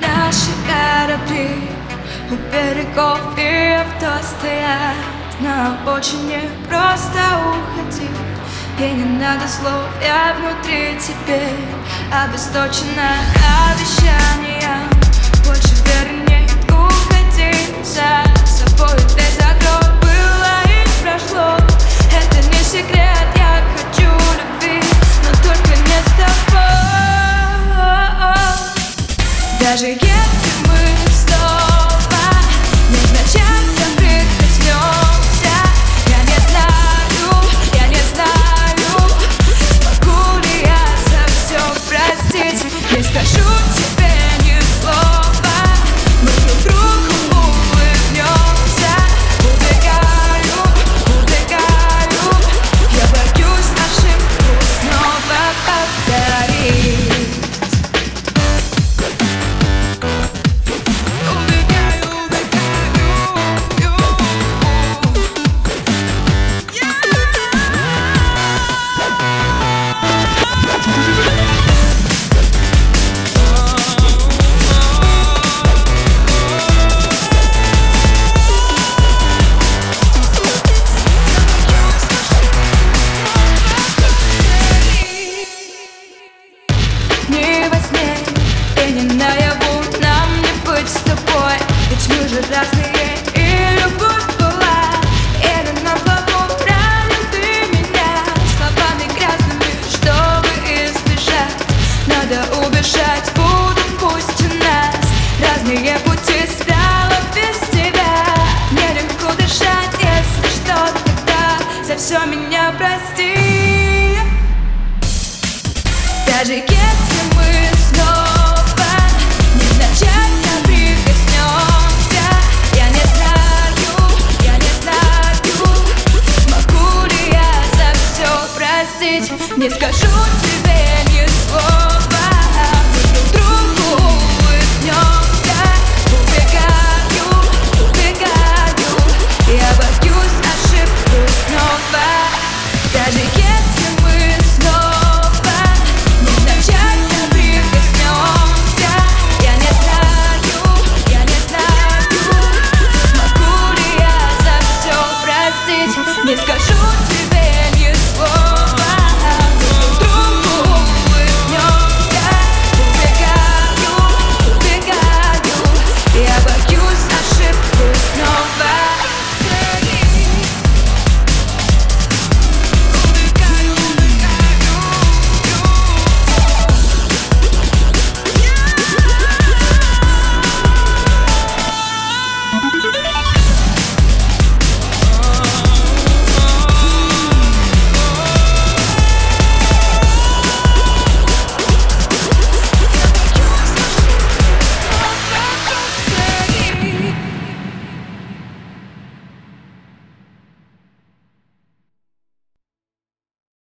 Наши корабли у берегов и авто стоят На обочине просто уходи И не надо слов, я внутри теперь Обесточена обещания viagem que надо убежать. Будут пусть нас Разные пути стало без тебя. Мне легко дышать, если что, тогда За все меня прости. Даже если мы снова Незначально а прикоснемся Я не знаю, я не знаю Смогу ли я за все простить. Не скажу тебе ни слова. Cidade que